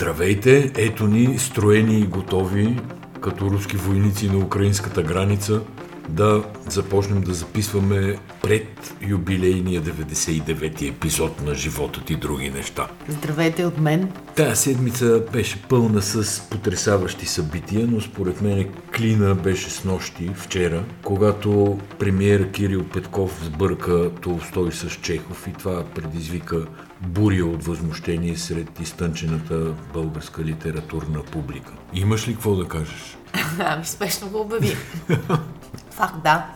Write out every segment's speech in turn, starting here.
Здравейте, ето ни строени и готови като руски войници на украинската граница да започнем да записваме пред юбилейния 99-ти епизод на живота ти други неща. Здравейте от мен. Тая седмица беше пълна с потрясаващи събития, но според мен клина беше с нощи вчера, когато премиер Кирил Петков сбърка Толстой с Чехов и това предизвика буря от възмущение сред изтънчената българска литературна публика. Имаш ли какво да кажеш? Ами спешно го обяви. Факт, да.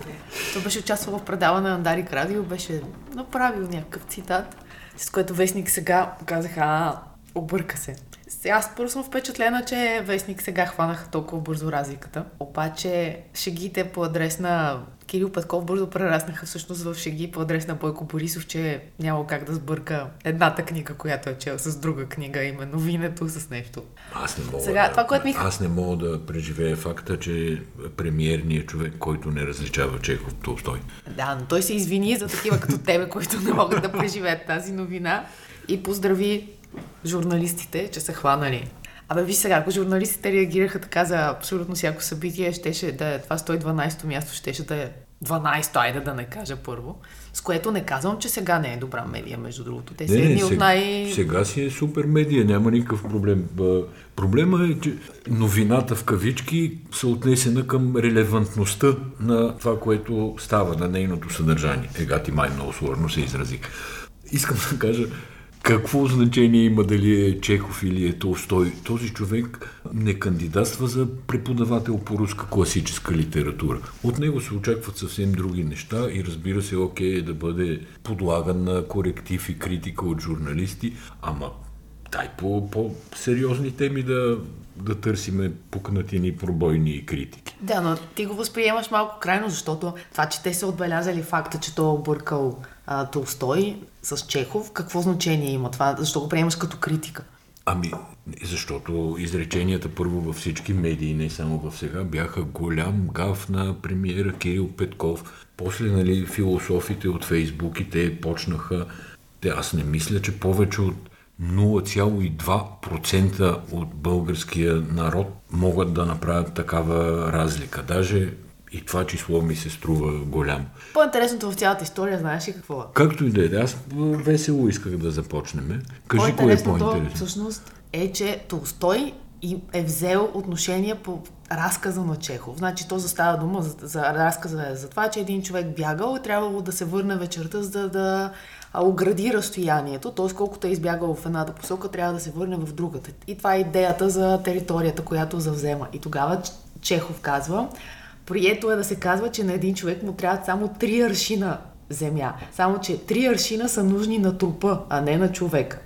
Той беше участвал в предаване на Дарик Радио, беше направил някакъв цитат, с което Вестник сега казаха, а, обърка се. Сега аз първо съм впечатлена, че Вестник сега хванаха толкова бързо разликата. Обаче шегите по адрес на Кирил Петков бързо прераснаха всъщност в шеги по адрес на Бойко Борисов, че няма как да сбърка едната книга, която е чел с друга книга, именно винето с нещо. Аз не мога, Сега, да, това, което ми... аз не мога да преживея факта, че премиерният човек, който не различава Чехов Толстой. Да, но той се извини за такива като тебе, които не могат да преживеят тази новина и поздрави журналистите, че са хванали. Абе, виж сега, ако журналистите реагираха така за абсолютно всяко събитие, щеше да е това 112-то място, щеше да е 12-то, айде да не кажа първо. С което не казвам, че сега не е добра медия, между другото. Те са едни от най... сега си е супер медия, няма никакъв проблем. Проблема е, че новината в кавички са отнесена към релевантността на това, което става, на нейното съдържание. Ега ти май много сложно се изразих. Искам да кажа, какво значение има дали е Чехов или е Толстой? Този човек не кандидатства за преподавател по руска класическа литература. От него се очакват съвсем други неща и разбира се, окей е да бъде подлаган на коректив и критика от журналисти, ама дай по, по-сериозни теми да, да търсиме пукнатини, пробойни критики. Да, но ти го възприемаш малко крайно, защото това, че те са отбелязали факта, че той е объркал а, Толстой с Чехов, какво значение има това? Защо го приемаш като критика? Ами, защото изреченията първо във всички медии, не само в сега, бяха голям гаф на премиера Кирил Петков. После, нали, философите от Фейсбук и те почнаха, те, аз не мисля, че повече от 0,2% от българския народ могат да направят такава разлика. Даже и това число ми се струва голямо. По-интересното в цялата история, знаеш ли какво е? Както и да е, аз весело исках да започнем. Кажи кое е по-интересно. всъщност е, че Толстой и е взел отношение по разказа на Чехов. Значи то застава дума за, за разказа е за това, че един човек бягал и трябвало да се върне вечерта, за да, огради разстоянието, т.е. колкото е избягал в едната посока, трябва да се върне в другата. И това е идеята за територията, която завзема. И тогава Чехов казва, прието е да се казва, че на един човек му трябват само три аршина земя. Само, че три аршина са нужни на трупа, а не на човека.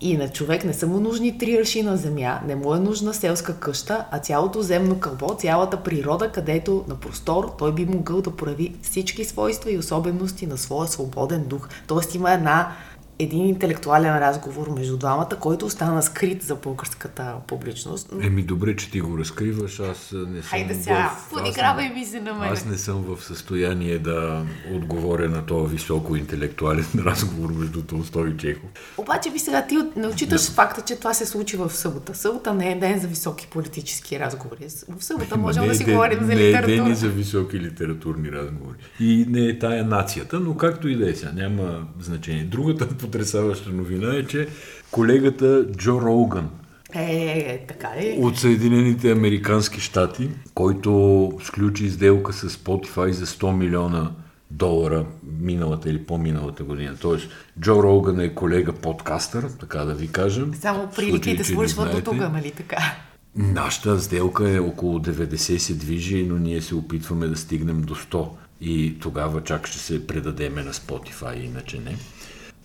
И на човек не са му нужни три аршина земя, не му е нужна селска къща, а цялото земно кълбо, цялата природа, където на простор той би могъл да прояви всички свойства и особености на своя свободен дух. Тоест има една един интелектуален разговор между двамата, който остана скрит за българската публичност. Еми добре, че ти го разкриваш, аз не съм Хайде сега, в... подигравай ми се на мен. Аз не съм в състояние да отговоря на този високо интелектуален разговор между Толстой и Чехов. Обаче ви сега ти не отчиташ факта, че това се случи в събота. Събота не е ден за високи политически разговори. В събота можем да е си ден- говорим за Не е ден и литература. за високи литературни разговори. И не е тая нацията, но както и да е сега, няма значение. Другата потрясаваща новина е, че колегата Джо Роуган Е, е, е, така е. от Съединените Американски щати, който сключи сделка с Spotify за 100 милиона долара миналата или по-миналата година. Тоест, Джо Роган е колега подкастър, така да ви кажем. Само приликите свършват до знаете. тук, нали така? Нашата сделка е около 90 се движи, но ние се опитваме да стигнем до 100 и тогава чак ще се предадеме на Spotify, иначе не.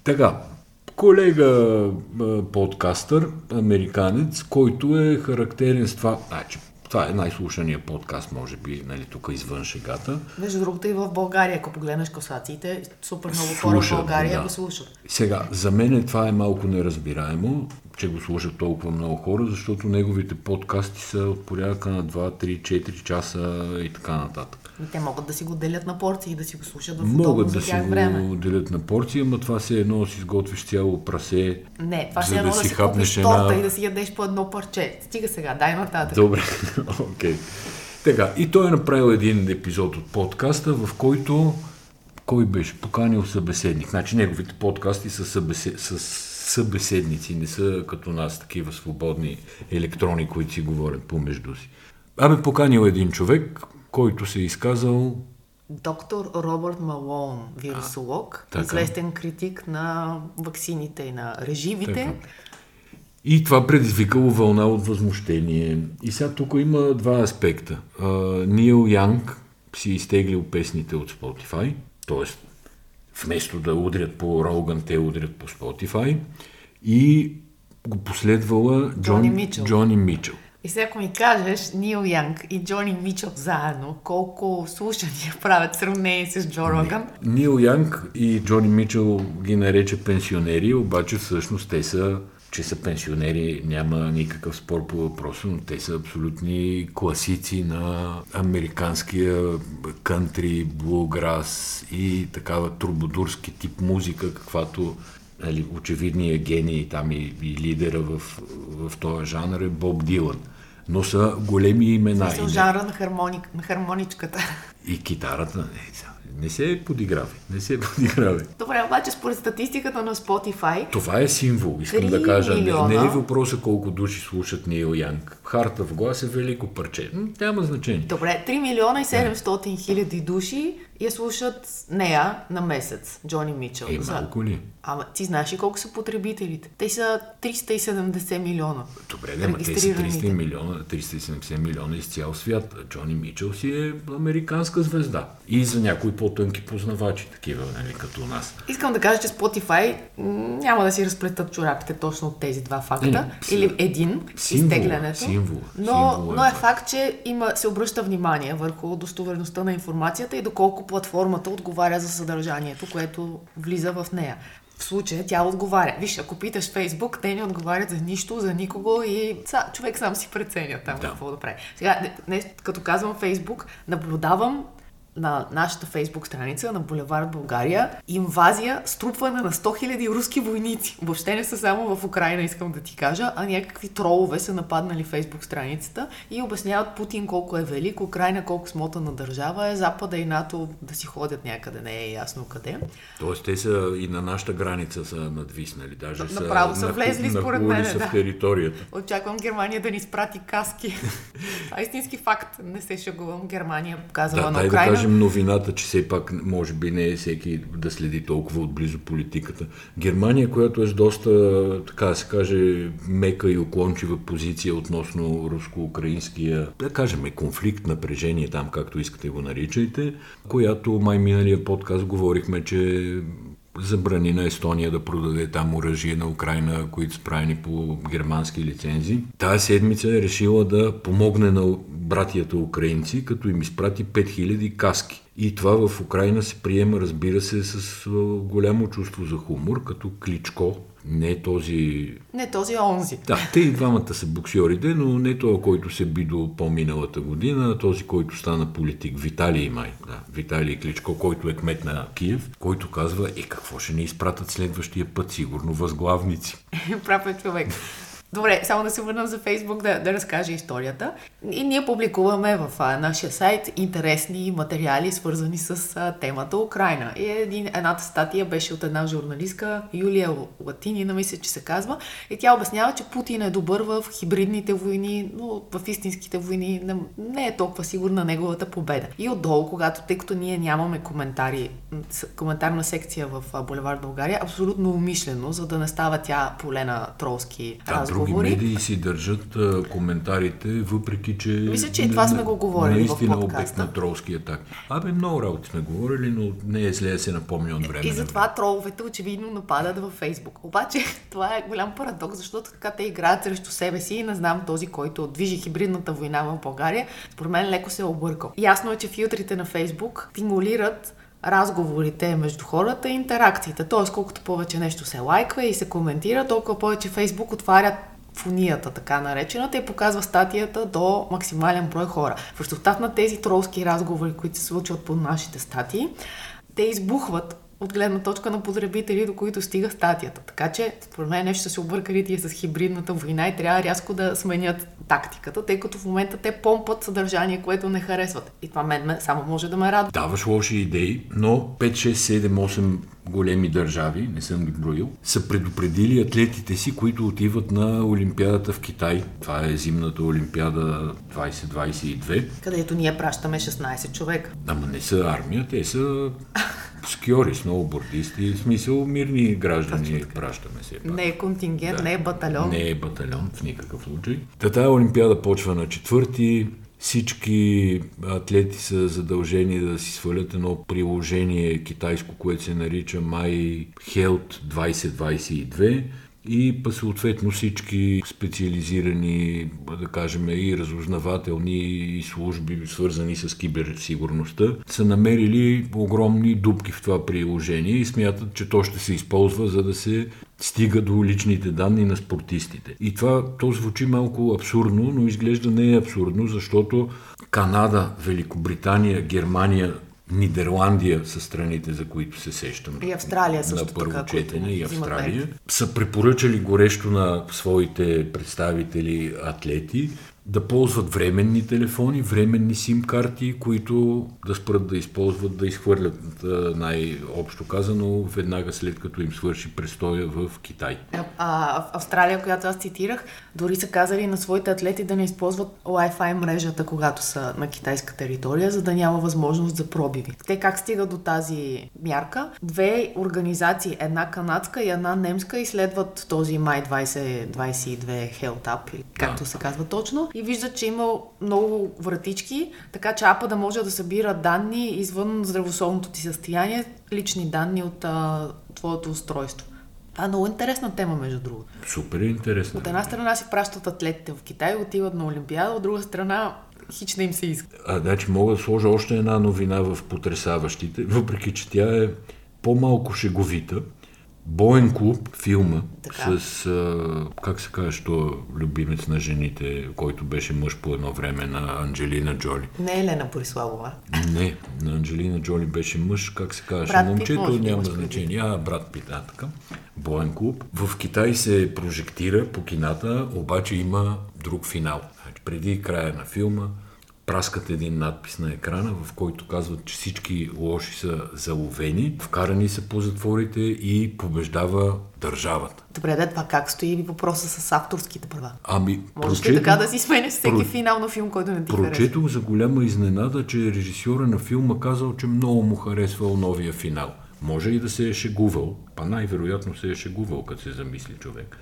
Така, колега подкастър, американец, който е характерен с това, значи, това е най-слушания подкаст, може би, нали, тук извън шегата. Между другото и в България, ако погледнеш класациите, супер много хора в България да. го слушат. Сега, за мен това е малко неразбираемо, че го слушат толкова много хора, защото неговите подкасти са от порядъка на 2, 3, 4 часа и така нататък. Те могат да си го делят на порции и да си го слушат в Могат да си го време. делят на порции, ама това се едно си изготвиш цяло прасе. Не, това ще е едно да си си хапнеш една- и да си ядеш по едно парче. Стига сега, дай нататък. Добре, окей. Така, и той е направил един епизод от подкаста, в който кой беше поканил събеседник. Значи неговите подкасти са, събесе... са събеседници, не са като нас такива свободни електрони, които си говорят помежду си. Абе, поканил един човек, който се е изказал Доктор Робърт Малон, вирусолог, така. известен критик на ваксините и на режимите. Така. И това предизвикало вълна от възмущение. И сега тук има два аспекта. А, Нил Янг си изтеглил песните от Spotify, т.е. вместо да удрят по Роган, те удрят по Spotify. И го последвала Джон, Джони Мичел. Джони Мичел. И сега ако ми кажеш Нил Янг и Джони Мичел заедно, колко слушания правят сравнение с Джо Роган, Нил Янг и Джони Мичел ги нарече пенсионери, обаче всъщност те са, че са пенсионери, няма никакъв спор по въпроса, но те са абсолютни класици на американския кънтри, блуграс и такава трубодурски тип музика, каквато нали, очевидният гений там и, и лидера в, в този жанр е Боб Дилан. Но са големи имена. не- жанра на, хармоник, на хармоничката. и китарата, не, сега, не се подигравай, не се подигравай. Добре, обаче според статистиката на Spotify, Това е символ, искам да кажа. Не, милиона. не е въпроса колко души слушат Нил Янг. Харта в глас е велико парче. Няма значение. добре, 3 милиона и 700 хиляди души я слушат нея на месец, Джони Мичел. Е, малко ли? Ама ти знаеш ли колко са потребителите? Те са 370 милиона. Добре, да, ма те са 300 Регистрираните. милиона, 370 милиона из цял свят. Джони Мичел си е американска звезда. И за някои по-тънки познавачи, такива, нали, като нас. Искам да кажа, че Spotify няма да си разплетат чорапите точно от тези два факта. Не, Или един, символа, изтеглянето. символа, но, символа но е е това. факт, че има, се обръща внимание върху достоверността на информацията и доколко платформата отговаря за съдържанието, което влиза в нея. В случая тя отговаря. Виж, ако питаш Фейсбук, те не отговарят за нищо, за никого и са, човек сам си преценя там Да. какво да прави. Сега, не, не, като казвам Фейсбук, наблюдавам на нашата фейсбук страница на Булевард България инвазия, струпване на 100 000 руски войници. Въобще не са само в Украина, искам да ти кажа, а някакви тролове са нападнали фейсбук страницата и обясняват Путин колко е велик, Украина колко смотана държава е, Запада и НАТО да си ходят някъде, не е ясно къде. Тоест те са и на нашата граница са надвиснали. Даже На- са, направо са влезли, според мен, са да. в територията. Очаквам Германия да ни спрати каски. Това е истински факт. Не се шагувам. Германия казала Да, на да Украина. Кажем новината, че все пак може би не е всеки да следи толкова отблизо политиката. Германия, която е с доста, така да се каже, мека и уклончива позиция относно руско-украинския, да кажем, конфликт, напрежение там, както искате го наричайте, която май миналия подкаст говорихме, че забрани на Естония да продаде там оръжие на Украина, които са правени по германски лицензи. Тая седмица е решила да помогне на братията украинци, като им изпрати 5000 каски. И това в Украина се приема, разбира се, с голямо чувство за хумор, като Кличко, не този... Не, този е онзи. Да, те и двамата са боксьорите, но не този, който се би до по-миналата година, а този, който стана политик, Виталий Май. Да, Виталий Кличко, който е кмет на Киев, който казва, е какво ще ни изпратят следващия път, сигурно възглавници. Прав е човек. Добре, само да се върнем за Фейсбук да, да разкаже историята. И ние публикуваме в а, нашия сайт интересни материали, свързани с а, темата Украина. И един, едната статия беше от една журналистка, Юлия Латинина, мисля, че се казва. И тя обяснява, че Путин е добър в хибридните войни, но в истинските войни не, не е толкова сигурна неговата победа. И отдолу, когато, тъй като ние нямаме коментари, коментарна секция в Булевард България, абсолютно умишлено, за да не става тя поле на тролски Да, други разговори. медии си държат а, коментарите, въпреки че... Мисля, че и това сме го говорили Наистина обект на тролски атак. Абе, много работи сме говорили, но не е зле да се напомня от време. И затова троловете очевидно нападат във Фейсбук. Обаче това е голям парадокс, защото така те играят срещу себе си и не знам този, който движи хибридната война в България, според мен леко се е объркал. Ясно е, че филтрите на Фейсбук стимулират разговорите между хората и интеракциите. Тоест, колкото повече нещо се лайква и се коментира, толкова повече Фейсбук отваря какофонията, така наречената, и показва статията до максимален брой хора. В резултат на тези тролски разговори, които се случват по нашите статии, те избухват от гледна точка на потребители, до които стига статията. Така че, според мен, нещо се объркали тия с хибридната война и трябва рязко да сменят тактиката, тъй като в момента те помпат съдържание, което не харесват. И това мен ме, само може да ме радва. Даваш лоши идеи, но 5, 6, 7, 8 големи държави, не съм ги броил, са предупредили атлетите си, които отиват на Олимпиадата в Китай. Това е зимната Олимпиада 2022. Където ние пращаме 16 човека. Ама не са армия, те са скиори, сноубордисти, в смисъл мирни граждани пращаме се. Не е контингент, да. не е батальон. Не е батальон в никакъв случай. Та тази Олимпиада почва на четвърти, всички атлети са задължени да си свалят едно приложение китайско, което се нарича My Health 2022 и съответно всички специализирани, да кажем, и разузнавателни служби, свързани с киберсигурността, са намерили огромни дупки в това приложение и смятат, че то ще се използва, за да се стига до личните данни на спортистите. И това, то звучи малко абсурдно, но изглежда не е абсурдно, защото Канада, Великобритания, Германия, Нидерландия са страните, за които се сещам. И Австралия също на първо така, четене и Австралия. Са препоръчали горещо на своите представители атлети да ползват временни телефони, временни сим-карти, които да спрат да използват, да изхвърлят най-общо казано, веднага след като им свърши престоя в Китай. А, Австралия, която аз цитирах, дори са казали на своите атлети да не използват Wi-Fi мрежата, когато са на китайска територия, за да няма възможност за пробиви. Те как стигат до тази мярка? Две организации, една канадска и една немска, изследват този Май 2022 Health Up, както да. се казва точно и виждат, че има много вратички, така че апа да може да събира данни извън здравословното ти състояние, лични данни от а, твоето устройство. Това е много интересна тема, между другото. Супер интересна. От една страна си пращат атлетите в Китай, отиват на Олимпиада, от друга страна хич не им се иска. А, значи мога да сложа още една новина в потрясаващите, въпреки че тя е по-малко шеговита. Боен клуб, филма, така. с, а, как се каже, що любимец на жените, който беше мъж по едно време на Анджелина Джоли. Не е Лена Бориславова. Не, на Анджелина Джоли беше мъж, как се каже, момчето Пит, няма значение. А, брат Пит, а, така. Боен клуб. В Китай се прожектира по кината, обаче има друг финал. Значи, преди края на филма праскат един надпис на екрана, в който казват, че всички лоши са заловени, вкарани са по затворите и побеждава държавата. Добре, да, това как стои въпроса с авторските права? Ами, Можеш прочетох, ли така да си сменеш всеки про... финал на филм, който не ти Прочетох за голяма изненада, че режисьора на филма казал, че много му харесвал новия финал. Може и да се е шегувал, па най-вероятно се е шегувал, като се замисли човек.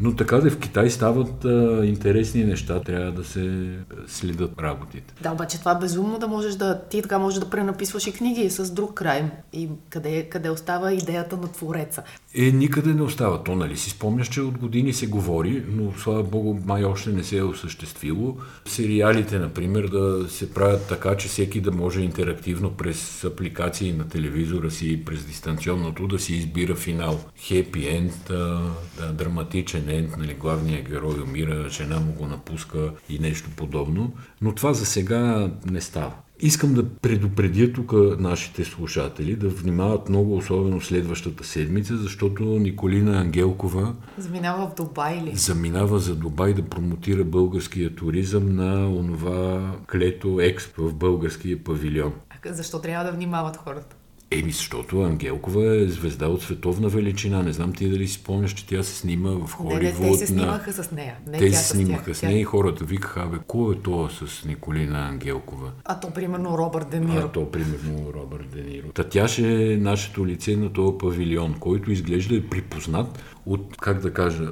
Но така да в Китай стават а, интересни неща, трябва да се следят работите. Да, обаче това е безумно да можеш да, ти така можеш да пренаписваш и книги с друг край. И къде, къде остава идеята на твореца? Е, никъде не остава. То, нали си спомняш, че от години се говори, но слава богу, май още не се е осъществило. Сериалите, например, да се правят така, че всеки да може интерактивно през апликации на телевизора си, през дистанционното, да си избира финал. Хепи енд, да, драматичен енд, нали, главният герой умира, жена му го напуска и нещо подобно. Но това за сега не става. Искам да предупредя тук нашите слушатели да внимават много, особено следващата седмица, защото Николина Ангелкова заминава в Дубай ли? Заминава за Дубай да промотира българския туризъм на онова клето експо в българския павилион. А защо трябва да внимават хората? Еми, защото Ангелкова е звезда от световна величина. Не знам ти дали си спомняш, че тя се снима в Холивуд. Не, не, те се снимаха на... с нея. Не, те се снимаха с, с нея и хората викаха, абе, кой е то с Николина Ангелкова? А то, примерно, Робърт Дениро. А то, примерно, Робърт Дениро. Та тя ще е нашето лице на този павилион, който изглежда е припознат от, как да кажа,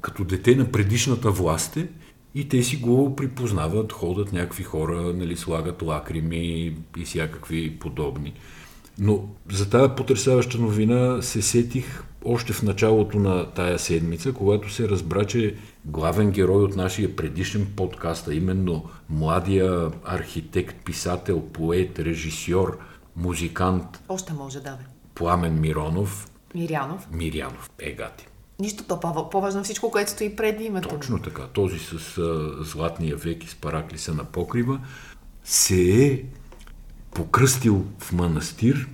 като дете на предишната власт е, и те си го припознават, ходят някакви хора, нали, слагат лакрими и всякакви подобни. Но за тази потрясаваща новина се сетих още в началото на тая седмица, когато се разбра, че главен герой от нашия предишен подкаст, а именно младия архитект, писател, поет, режисьор, музикант. Още може да бе. Пламен Миронов. Мирянов. Мирянов, е гати. нищо то по-важно всичко, което стои пред името. Точно така. Този с а, златния век и с параклиса на покрива се е покръстил в манастир,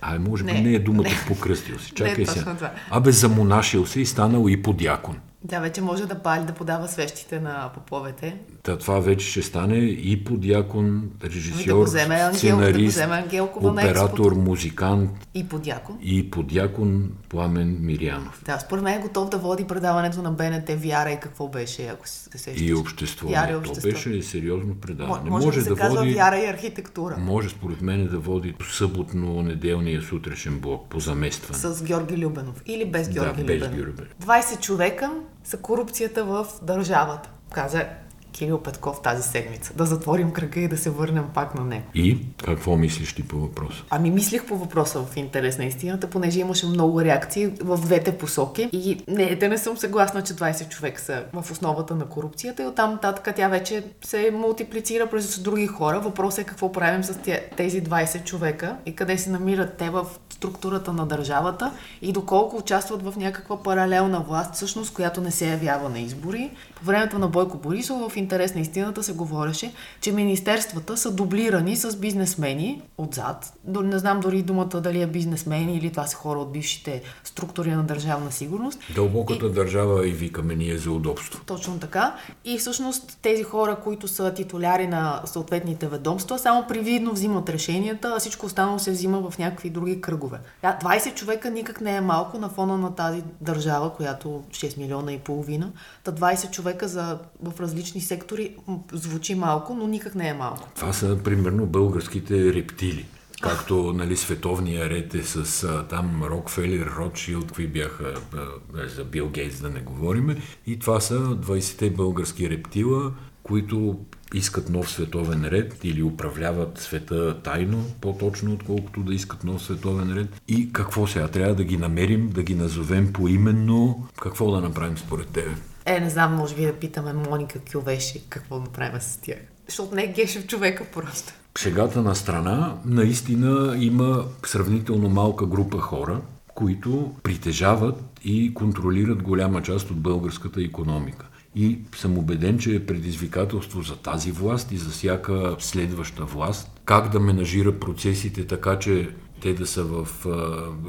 а може би не, не е думата не. покръстил се. Чакай се. Абе замонашил се и станал и подякон. Да, вече може да пали, да подава свещите на поповете. Та, това вече ще стане и подякон, режисьор, ами да вземе ангел, сценарист, да оператор, музикант. И подякон. И подякон Пламен Мирянов. Да, според мен е готов да води предаването на БНТ Вяра и какво беше, ако се сещаш. И общество. Вяра и общество. То беше сериозно предаване. Може, може да, се да казва води, Вяра и архитектура. Може според мен да води съботно-неделния сутрешен блок по заместване. С Георги Любенов. Или без Георги да, Любенов. Без 20 човека са корупцията в държавата. Каза Кирил Петков тази седмица. Да затворим кръга и да се върнем пак на него. И какво мислиш ти по въпроса? Ами мислих по въпроса в интерес на истината, понеже имаше много реакции в двете посоки. И не, да не съм съгласна, че 20 човека са в основата на корупцията и оттам нататък тя вече се мултиплицира през други хора. Въпросът е какво правим с тези 20 човека и къде се намират те в структурата на държавата и доколко участват в някаква паралелна власт, всъщност, която не се явява на избори. По времето на Бойко Борисов в интерес на истината се говореше, че министерствата са дублирани с бизнесмени отзад. Не знам дори думата дали е бизнесмени или това са хора от бившите структури на държавна сигурност. Дълбоката и... държава и викаме ние за удобство. Точно така. И всъщност тези хора, които са титуляри на съответните ведомства, само привидно взимат решенията, а всичко останало се взима в някакви други кръгове. 20 човека никак не е малко на фона на тази държава, която 6 милиона и половина. Та 20 човека за, в различни сектори звучи малко, но никак не е малко. Това са примерно българските рептили. Както нали, световния ред е с а, там Рокфелер, Ротшилд, какви бяха а, за Бил Гейтс да не говориме. И това са 20-те български рептила, които искат нов световен ред или управляват света тайно, по-точно, отколкото да искат нов световен ред. И какво сега? Трябва да ги намерим, да ги назовем поименно. Какво да направим според тебе? Е, не знам, може би да питаме Моника Кювеши какво направим с тях. Защото не е гешев човека просто. Шегата на страна, наистина има сравнително малка група хора, които притежават и контролират голяма част от българската економика. И съм убеден, че е предизвикателство за тази власт и за всяка следваща власт как да менажира процесите така, че те да са в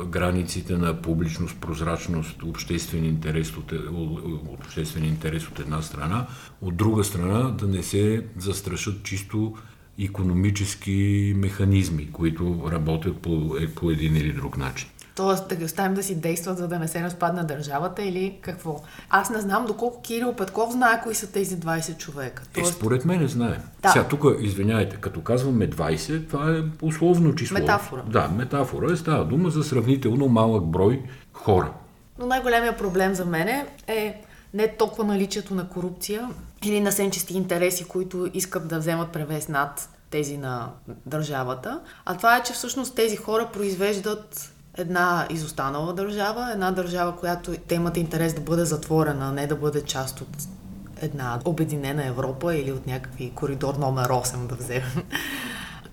границите на публичност, прозрачност, обществен интерес, от, обществен интерес от една страна, от друга страна да не се застрашат чисто економически механизми, които работят по, е, по един или друг начин. Тоест да ги оставим да си действат, за да не се разпадна държавата или какво? Аз не знам доколко Кирил Петков знае кои са тези 20 човека. Е, Тоест... Е, според мен знае. Да. Сега тук, извиняйте, като казваме 20, това е условно число. Метафора. Да, метафора. Е, става дума за сравнително малък брой хора. Но най-големия проблем за мен е не толкова наличието на корупция или на сенчести интереси, които искат да вземат превес над тези на държавата, а това е, че всъщност тези хора произвеждат една изостанала държава, една държава, която те имат интерес да бъде затворена, не да бъде част от една обединена Европа или от някакви коридор номер 8 да вземем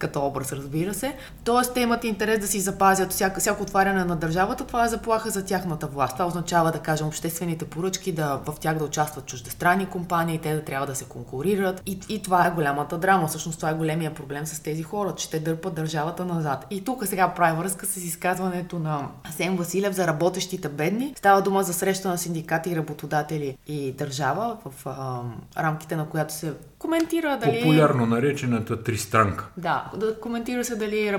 като образ, разбира се. Тоест, те имат интерес да си запазят всяко, всяко отваряне на държавата. Това е заплаха за тяхната власт. Това означава, да кажем, обществените поръчки, да в тях да участват чуждестранни компании, те да трябва да се конкурират. И, и това е голямата драма. Всъщност, това е големия проблем с тези хора, че те дърпат държавата назад. И тук сега прави връзка с изказването на Сен Василев за работещите бедни. Става дума за среща на синдикати работодатели и държава, в а, рамките на която се коментира дали... Популярно наречената тристранка. Да, да коментира се дали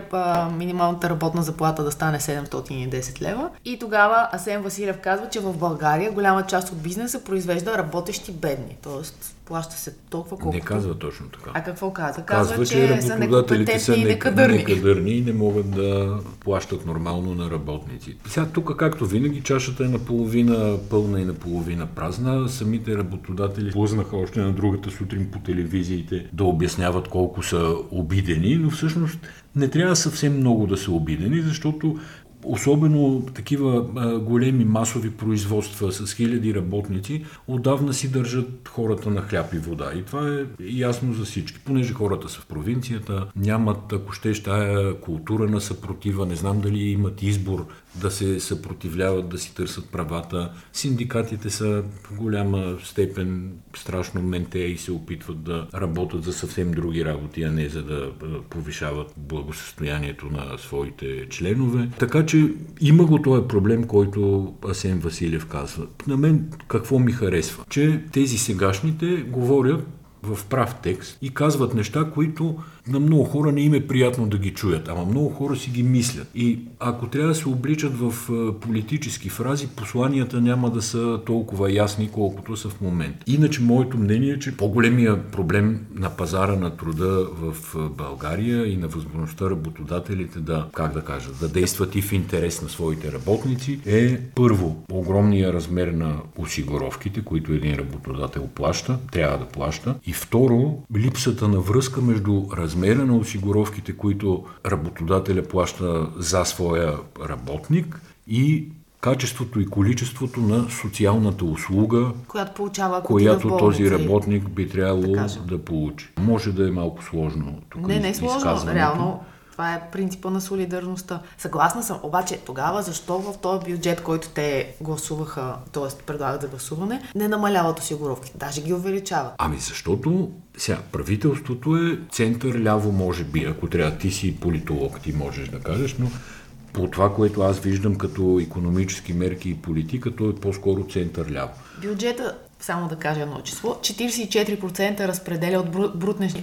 минималната работна заплата да стане 710 лева. И тогава Асен Василев казва, че в България голяма част от бизнеса произвежда работещи бедни. Тоест плаща се толкова колкото... Не казва точно така. А какво казва? Казва, казва че, че са некомпетентни са и некадърни. некадърни и не могат да плащат нормално на работници. Сега тук, както винаги, чашата е наполовина пълна и наполовина празна. Самите работодатели плъзнаха още на другата сутрин по телевизиите да обясняват колко са обидени, но всъщност не трябва съвсем много да са обидени, защото особено такива големи масови производства с хиляди работници, отдавна си държат хората на хляб и вода. И това е ясно за всички. Понеже хората са в провинцията, нямат, ако ще, тая култура на съпротива, не знам дали имат избор да се съпротивляват, да си търсят правата. Синдикатите са в голяма степен страшно менте и се опитват да работят за съвсем други работи, а не за да повишават благосъстоянието на своите членове. Така че има го този проблем, който Асен Василев казва. На мен какво ми харесва? Че тези сегашните говорят в прав текст и казват неща, които на много хора не им е приятно да ги чуят, ама много хора си ги мислят. И ако трябва да се обличат в политически фрази, посланията няма да са толкова ясни, колкото са в момент. Иначе моето мнение е, че по-големия проблем на пазара на труда в България и на възможността работодателите да, как да кажа, да действат и в интерес на своите работници е първо огромния размер на осигуровките, които един работодател плаща, трябва да плаща и второ липсата на връзка между раз размера на осигуровките, които работодателя плаща за своя работник и качеството и количеството на социалната услуга, която, получава, която този работник би трябвало да, да получи. Може да е малко сложно. Тук не, не е сложно. Реално това е принципа на солидарността. Съгласна съм, обаче тогава защо в този бюджет, който те гласуваха, т.е. предлагат за гласуване, не намаляват осигуровките, даже ги увеличават? Ами защото сега, правителството е център ляво, може би, ако трябва ти си политолог, ти можеш да кажеш, но по това, което аз виждам като економически мерки и политика, то е по-скоро център ляво. Бюджета само да кажа едно число, 44% разпределя от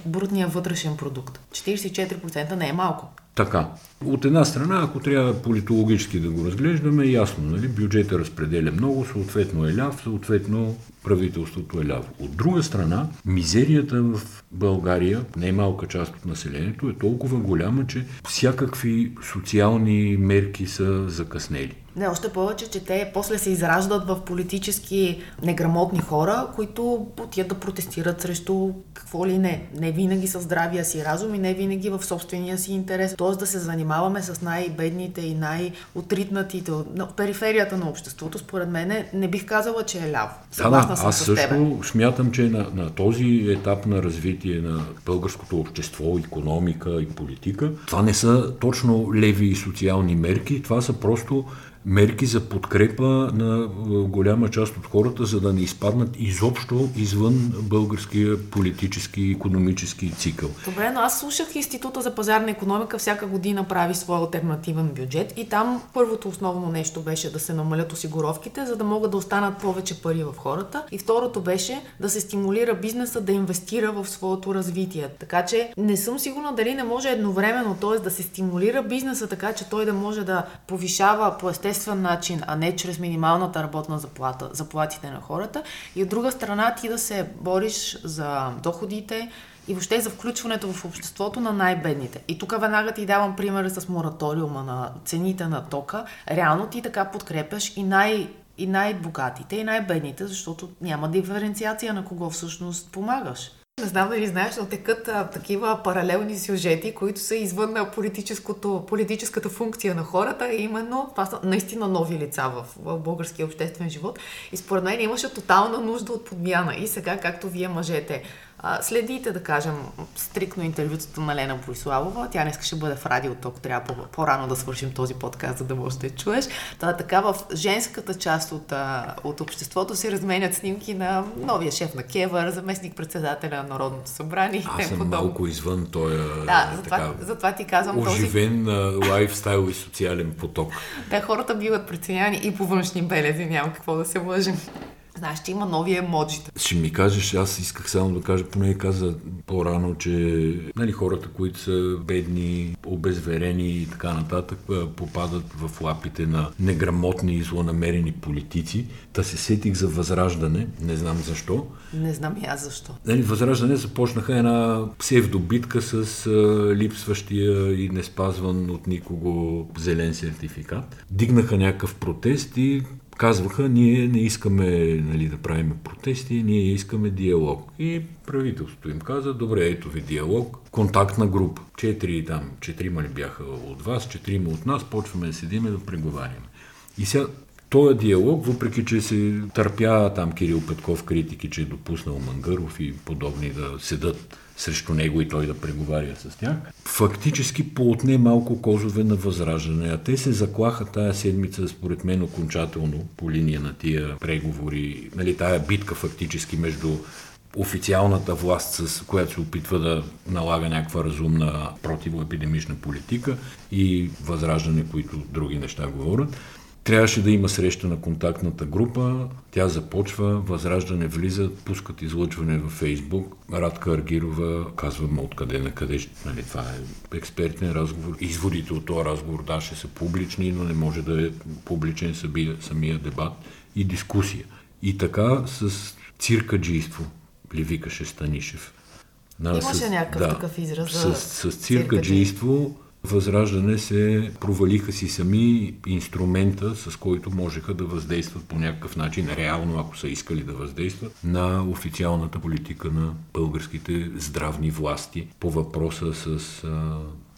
брутния, вътрешен продукт. 44% не е малко. Така. От една страна, ако трябва политологически да го разглеждаме, ясно, нали? бюджета разпределя много, съответно е ляв, съответно правителството е ляво. От друга страна, мизерията в България, не малка част от населението, е толкова голяма, че всякакви социални мерки са закъснели. Не, още повече, че те после се израждат в политически неграмотни хора, които отият да протестират срещу какво ли не. Не винаги със здравия си разум и не винаги в собствения си интерес. Тоест да се занимаваме с най-бедните и най-отритнатите, на периферията на обществото, според мен не бих казала, че е ляво. Съгласна да, да, аз също тебе. смятам, че на, на този етап на развитие на българското общество, економика и политика, това не са точно леви и социални мерки, това са просто мерки за подкрепа на голяма част от хората, за да не изпаднат изобщо извън българския политически и економически цикъл. Добре, но аз слушах Института за пазарна економика всяка година прави своя альтернативен бюджет и там първото основно нещо беше да се намалят осигуровките, за да могат да останат повече пари в хората и второто беше да се стимулира бизнеса да инвестира в своето развитие. Така че не съм сигурна дали не може едновременно, т.е. да се стимулира бизнеса така, че той да може да повишава по естествен начин, а не чрез минималната работна заплата, заплатите на хората. И от друга страна ти да се бориш за доходите и въобще за включването в обществото на най-бедните. И тук веднага ти давам пример с мораториума на цените на тока. Реално ти така подкрепяш и най- и най-богатите, и най-бедните, защото няма диференциация на кого всъщност помагаш. Не знам дали знаеш, но текат а, такива паралелни сюжети, които са извън политическата функция на хората. Именно това са наистина нови лица в, в българския обществен живот. И според мен имаше тотална нужда от подмяна. И сега, както вие мъжете а, следите, да кажем, стрикно интервютото на Лена Бориславова. Тя не ще бъде в радио, тук трябва по- по-рано да свършим този подкаст, за да можеш да я чуеш. Та, така в женската част от, от обществото се разменят снимки на новия шеф на Кевър, заместник председателя на Народното събрание. Аз съм подобно. малко извън този да, затова, така, затова ти казвам оживен този... лайфстайл и социален поток. Да, хората биват преценяни и по външни белези, няма какво да се лъжим. Знаеш, че има нови емоджита. Ще ми кажеш, аз исках само да кажа, поне каза по-рано, че нали, хората, които са бедни, обезверени и така нататък, попадат в лапите на неграмотни и злонамерени политици. Та се сетих за възраждане, не знам защо. Не знам и аз защо. Нали, възраждане започнаха една псевдобитка с а, липсващия и не спазван от никого зелен сертификат. Дигнаха някакъв протест и казваха, ние не искаме нали, да правим протести, ние искаме диалог. И правителството им каза, добре, ето ви диалог, контактна група. Четири там, четирима ли бяха от вас, четирима от нас, почваме да седиме да преговаряме. И сега този диалог, въпреки че се търпя там Кирил Петков критики, че е допуснал Мангаров и подобни да седат срещу него и той да преговаря с тях, фактически поотне малко козове на възраждане, а те се заклаха тая седмица, според мен, окончателно по линия на тия преговори, нали, тая битка фактически между официалната власт, с която се опитва да налага някаква разумна противоепидемична политика и възраждане, които други неща говорят. Трябваше да има среща на контактната група, тя започва, Възраждане влиза, пускат излъчване във Фейсбук. Радка Аргирова казва откъде на къде, нали, това е експертен разговор. Изводите от този разговор, да, ще са публични, но не може да е публичен самия, дебат и дискусия. И така с циркаджийство ли викаше Станишев. Имаше с, някакъв да, такъв израз за с, с циркаджийство Възраждане се провалиха си сами инструмента, с който можеха да въздействат по някакъв начин, реално, ако са искали да въздействат, на официалната политика на българските здравни власти по въпроса с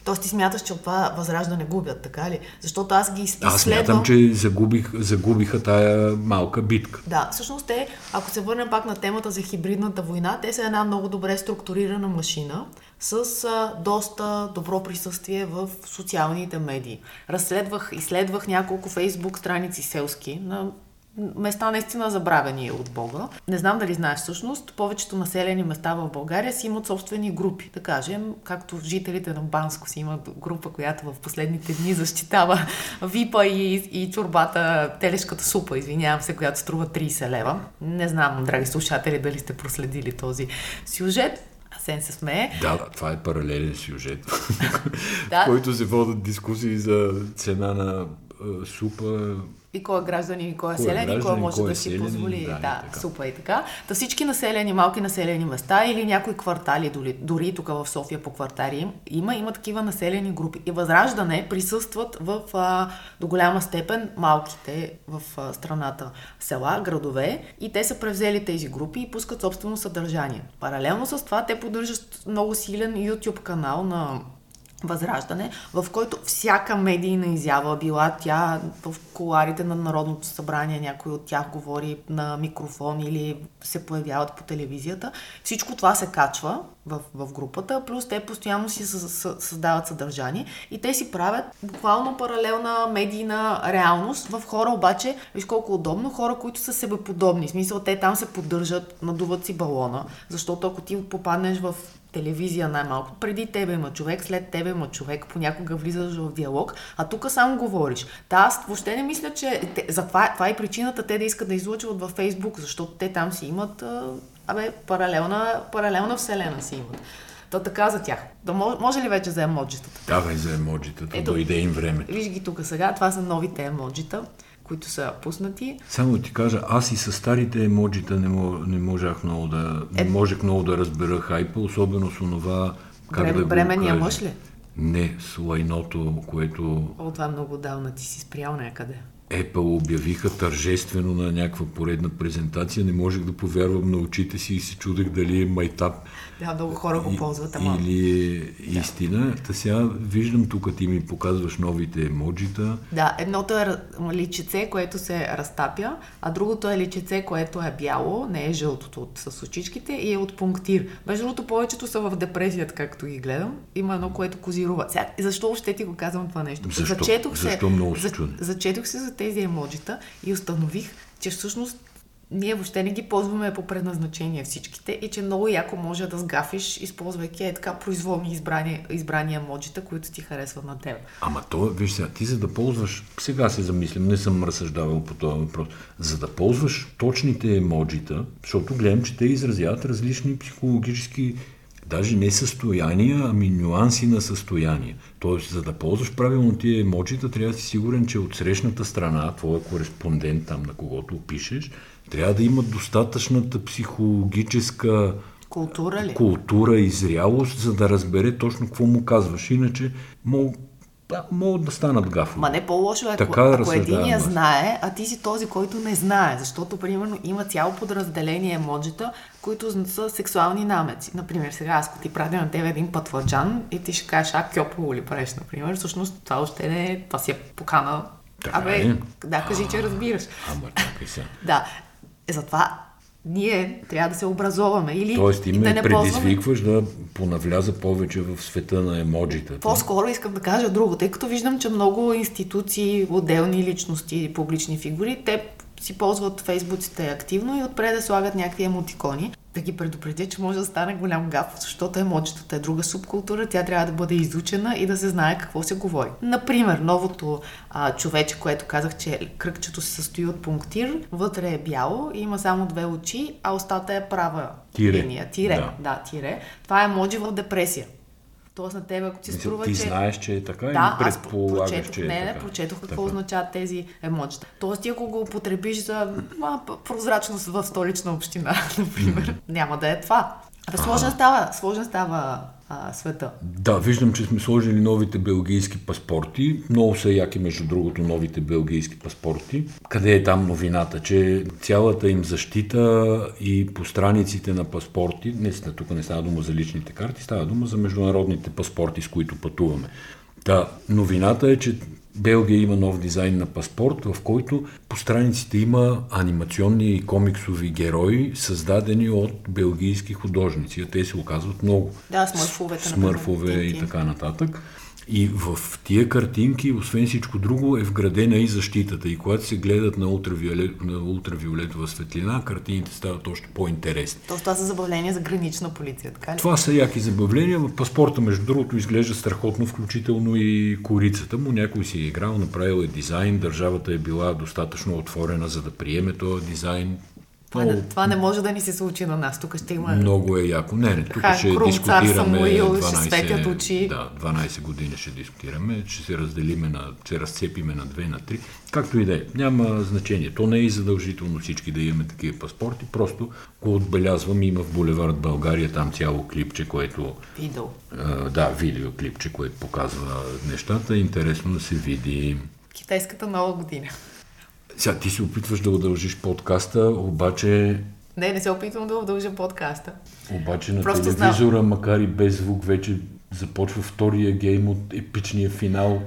Тоест ти смяташ, че от това възраждане губят, така ли? Защото аз ги изследвам... Аз смятам, че загубих, загубиха тая малка битка. Да, всъщност те, ако се върнем пак на темата за хибридната война, те са една много добре структурирана машина с а, доста добро присъствие в социалните медии. Разследвах, изследвах няколко фейсбук страници селски на места наистина забравени от Бога. Не знам дали знаеш всъщност, повечето населени места в България си имат собствени групи. Да кажем, както жителите на Банско си имат група, която в последните дни защитава випа и, и чорбата, телешката супа, извинявам се, която струва 30 лева. Не знам, драги слушатели, дали сте проследили този сюжет. Асен се смее. Да, това е паралелен сюжет, в който се водят дискусии за цена на супа, и кой е гражданин, и кой е, е селен, и кой може кой е да си позволи. Да, да супа и така. Та всички населени, малки населени места или някои квартали, дори, дори тук в София по квартари има, има такива населени групи. И възраждане присъстват в а, до голяма степен малките в а, страната села, градове и те са превзели тези групи и пускат собствено съдържание. Паралелно с това те поддържат много силен YouTube канал на Възраждане, в който всяка медийна изява, била тя в коларите на Народното събрание, някой от тях говори на микрофон или се появяват по телевизията, всичко това се качва в, в групата, плюс те постоянно си създават съдържание и те си правят буквално паралелна медийна реалност в хора обаче, виж колко удобно, хора, които са себеподобни. В смисъл, те там се поддържат, надуват си балона, защото ако ти попаднеш в телевизия най-малко. Преди тебе има човек, след тебе има човек, понякога влизаш в диалог, а тук само говориш. Та аз въобще не мисля, че... Те, за това, това е причината те да искат да излучват във Фейсбук, защото те там си имат... А, абе, паралелна, паралелна вселена си имат. То така за тях. Да може, може ли вече за емоджитата? Давай за емоджитата, Ето, дойде им време. Виж ги тук сега, това са новите емоджита които са пуснати. Само ти кажа, аз и с старите емоджита не, не можах много да, не е... можех много да разбера хайпа, особено с онова, как Брем, да Бремения мъж ли? Не, с лайното, което... О, това много давна ти си спрял някъде. Apple обявиха тържествено на някаква поредна презентация. Не можех да повярвам на очите си и се чудех дали е майтап. Да, много хора го ползват, ама... Или е истина. Да. Та сега виждам тук ти ми показваш новите емоджита. Да, едното е личице, което се разтапя, а другото е личице, което е бяло, не е жълтото от, с очичките и е от пунктир. Между другото, повечето са в депресията, както ги гледам. Има едно, което козирува. Сега, защо още ти го казвам това нещо? Защо? Зачетох се, Защо много се за, Зачетох се за тези емоджита и установих, че всъщност ние въобще не ги ползваме по предназначение всичките и че много яко може да сгафиш, използвайки е така произволни избрани, избрани емоджита, които ти харесват на теб. Ама то, виж сега, ти за да ползваш, сега се замислям, не съм разсъждавал по този въпрос, за да ползваш точните емоджита, защото гледам, че те изразяват различни психологически даже не състояния, ами нюанси на състояние. Тоест, за да ползваш правилно тия емоджита, трябва да си сигурен, че от срещната страна, твоя кореспондент там, на когото пишеш, трябва да има достатъчната психологическа култура, ли? култура и зрялост, за да разбере точно какво му казваш. Иначе мог да, могат да станат гафови. Ма не по-лошо е, Така ако, ако единия аз. знае, а ти си този, който не знае. Защото, примерно, има цяло подразделение емоджита, които са сексуални намеци. Например, сега аз ако ти пратя на тебе един пътваджан и ти ще кажеш, а, кьопово ли правиш, например, всъщност това още не е, това си е покана. Така Абе, е. да, кажи, че разбираш. Ама чакай сега. Да, е, затова ние трябва да се образоваме или Тоест ти ме да не ползваме. предизвикваш да понавляза повече в света на емоджитата. По-скоро искам да кажа друго, тъй като виждам, че много институции, отделни личности, публични фигури, те си ползват фейсбуците активно и отпред да слагат някакви емотикони. Да ги предупредя, че може да стане голям гаф, защото емоджитата е друга субкултура, тя трябва да бъде изучена и да се знае какво се говори. Например, новото а, човече, което казах, че кръгчето се състои от пунктир, вътре е бяло и има само две очи, а устата е права Тире. линия. Тире, Да. да. тире. Това е емоджи в депресия. Тоест на тебе, ако ти Мисля, струва, ти че... знаеш, че е така Да, аз предполагаш, прочетох, че е не, така? прочетох какво Така. означават тези емоджита. Тоест ти ако го употребиш за а, прозрачност в столична община, например, няма да е това. Абе, сложен става, сложен става а, света. Да, виждам, че сме сложили новите белгийски паспорти. Много са яки, между другото, новите белгийски паспорти. Къде е там новината? Че цялата им защита и по страниците на паспорти, не, тук не става дума за личните карти, става дума за международните паспорти, с които пътуваме. Да, новината е, че Белгия има нов дизайн на паспорт, в който по страниците има анимационни и комиксови герои, създадени от белгийски художници. Те се оказват много. Да, смърфовете, Смърфове и така нататък. И в тия картинки, освен всичко друго, е вградена и защитата. И когато се гледат на, ултравиолет, на ултравиолетова светлина, картините стават още по-интересни. Тоест това са забавления за гранична полиция, така ли? Това са яки забавления. Паспорта, между другото, изглежда страхотно, включително и корицата му. Някой си е играл, направил е дизайн, държавата е била достатъчно отворена, за да приеме този дизайн. Това, не, това не може да ни се случи на нас. Тук ще има... Много е яко. Не, не, тук Хан ще Крум, дискутираме Самуил, ще 12, светят очи. Да, 12 години ще дискутираме, ще се разделиме на, ще разцепиме на 2, на 3. Както и да е, няма значение. То не е и задължително всички да имаме такива паспорти, просто го отбелязвам. Има в булевард България там цяло клипче, което Видео. а, да, видеоклипче, което показва нещата. Интересно да се види. Китайската нова година. Сега ти се опитваш да удължиш подкаста, обаче Не, не се опитвам да удължа подкаста. Обаче на Просто телевизора, макар и без звук, вече започва втория гейм от епичния финал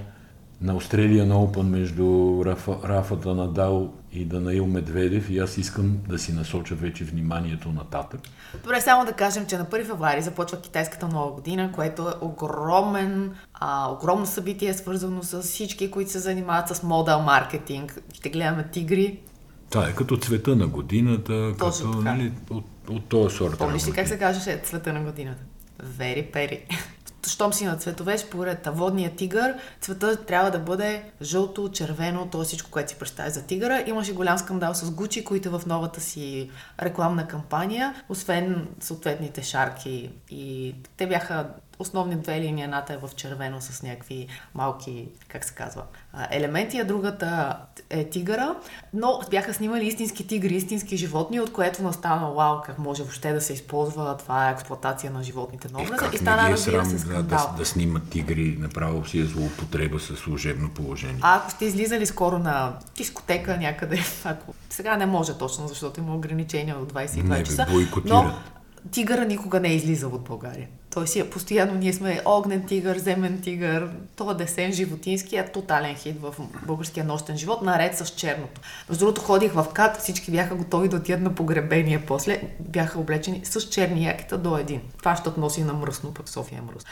на Australian Open между Рафа, Рафата Надал и Данаил Медведев и аз искам да си насоча вече вниманието нататък. Добре, само да кажем, че на 1 февруари започва китайската нова година, което е огромен, а, огромно събитие, свързано с всички, които се занимават с модел маркетинг. Ще гледаме тигри. Това е като цвета на годината, Точно като така. нали, от, от този сорт. Помниш ли как се казваше цвета на годината? Вери пери. Щом си на цветове, според водния тигър, цвета трябва да бъде жълто, червено, то е всичко, което си представя за тигъра. Имаше голям скандал с Гучи, които в новата си рекламна кампания, освен съответните шарки и те бяха основни две линии, едната е в червено с някакви малки, как се казва, елементи, а другата е тигъра, но бяха снимали истински тигри, истински животни, от което настана вау, как може въобще да се използва, това е експлуатация на животните на Е, образа как и стана, е разбира срам се, да, скандал. да, да снимат тигри, направо си е злоупотреба с служебно положение. А ако сте излизали скоро на дискотека някъде, ако сега не може точно, защото има ограничения от 22 Не, часа, бойкотират. но тигъра никога не е излизал от България. Той си е постоянно, ние сме огнен тигър, земен тигър, това десен животински е тотален хит в българския нощен живот, наред с черното. Между другото ходих в КАТ, всички бяха готови да отидат на погребение после, бяха облечени с черни якита до един. Това ще носи на мръсно, пък София е мръс.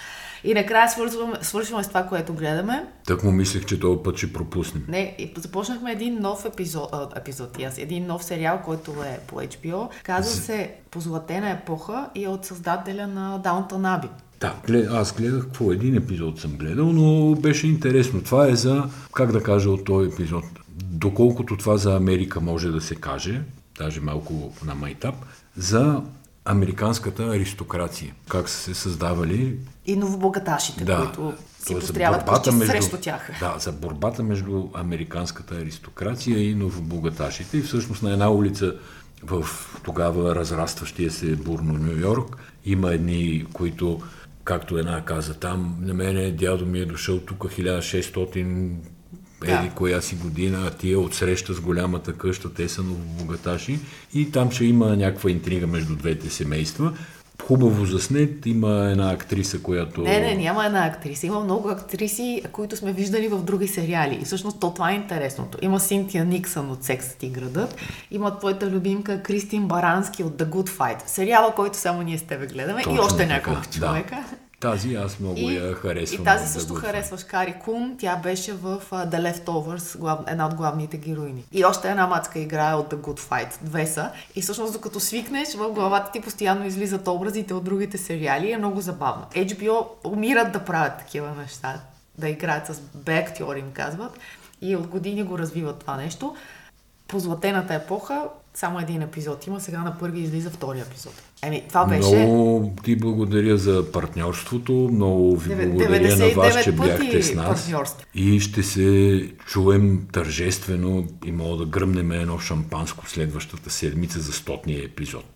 И накрая свързваме, свършваме с това, което гледаме. Так му мислех, че този път ще пропуснем. Не, и започнахме един нов епизод, а, епизод, аз, един нов сериал, който е по HBO. Казва се Позлатена епоха и е от създателя на Downton Abbey. Да, аз гледах какво един епизод съм гледал, но беше интересно. Това е за, как да кажа от този епизод, доколкото това за Америка може да се каже, даже малко на майтап, за американската аристокрация. Как са се създавали И новобогаташите, да, които си построяват борбата къщи срещу тях. Да, за борбата между американската аристокрация и новобогаташите. И всъщност на една улица в тогава разрастващия се бурно Нью Йорк има едни, които както една каза там, на мене дядо ми е дошъл тук 1600 еди коя си година, а тия отсреща с голямата къща, те са новобогаташи и там ще има някаква интрига между двете семейства. Хубаво заснет, има една актриса, която... Не, не, няма една актриса. Има много актриси, които сме виждали в други сериали. И всъщност то това е интересното. Има Синтия Никсън от Сексът и градът. Има твоята любимка Кристин Барански от The Good Fight. Сериала, който само ние с тебе гледаме. Точно и още няколко човека. Да. Тази аз много и, я харесвам. И тази също да харесваш Кари Кун. Тя беше в uh, The Leftovers, глав... една от главните героини. И още една мацка играе от The Good Fight. Две са. И всъщност докато свикнеш, в главата ти постоянно излизат образите от другите сериали. Е много забавно. HBO умират да правят такива неща. Да играят с бе-актьори, им казват. И от години го развиват това нещо. По златената епоха само един епизод има, сега на първи излиза втория епизод. Еми, това беше... Много ти благодаря за партньорството, много ви благодаря на вас, че бяхте с нас. И ще се чуем тържествено и мога да гръмнем едно шампанско следващата седмица за стотния епизод.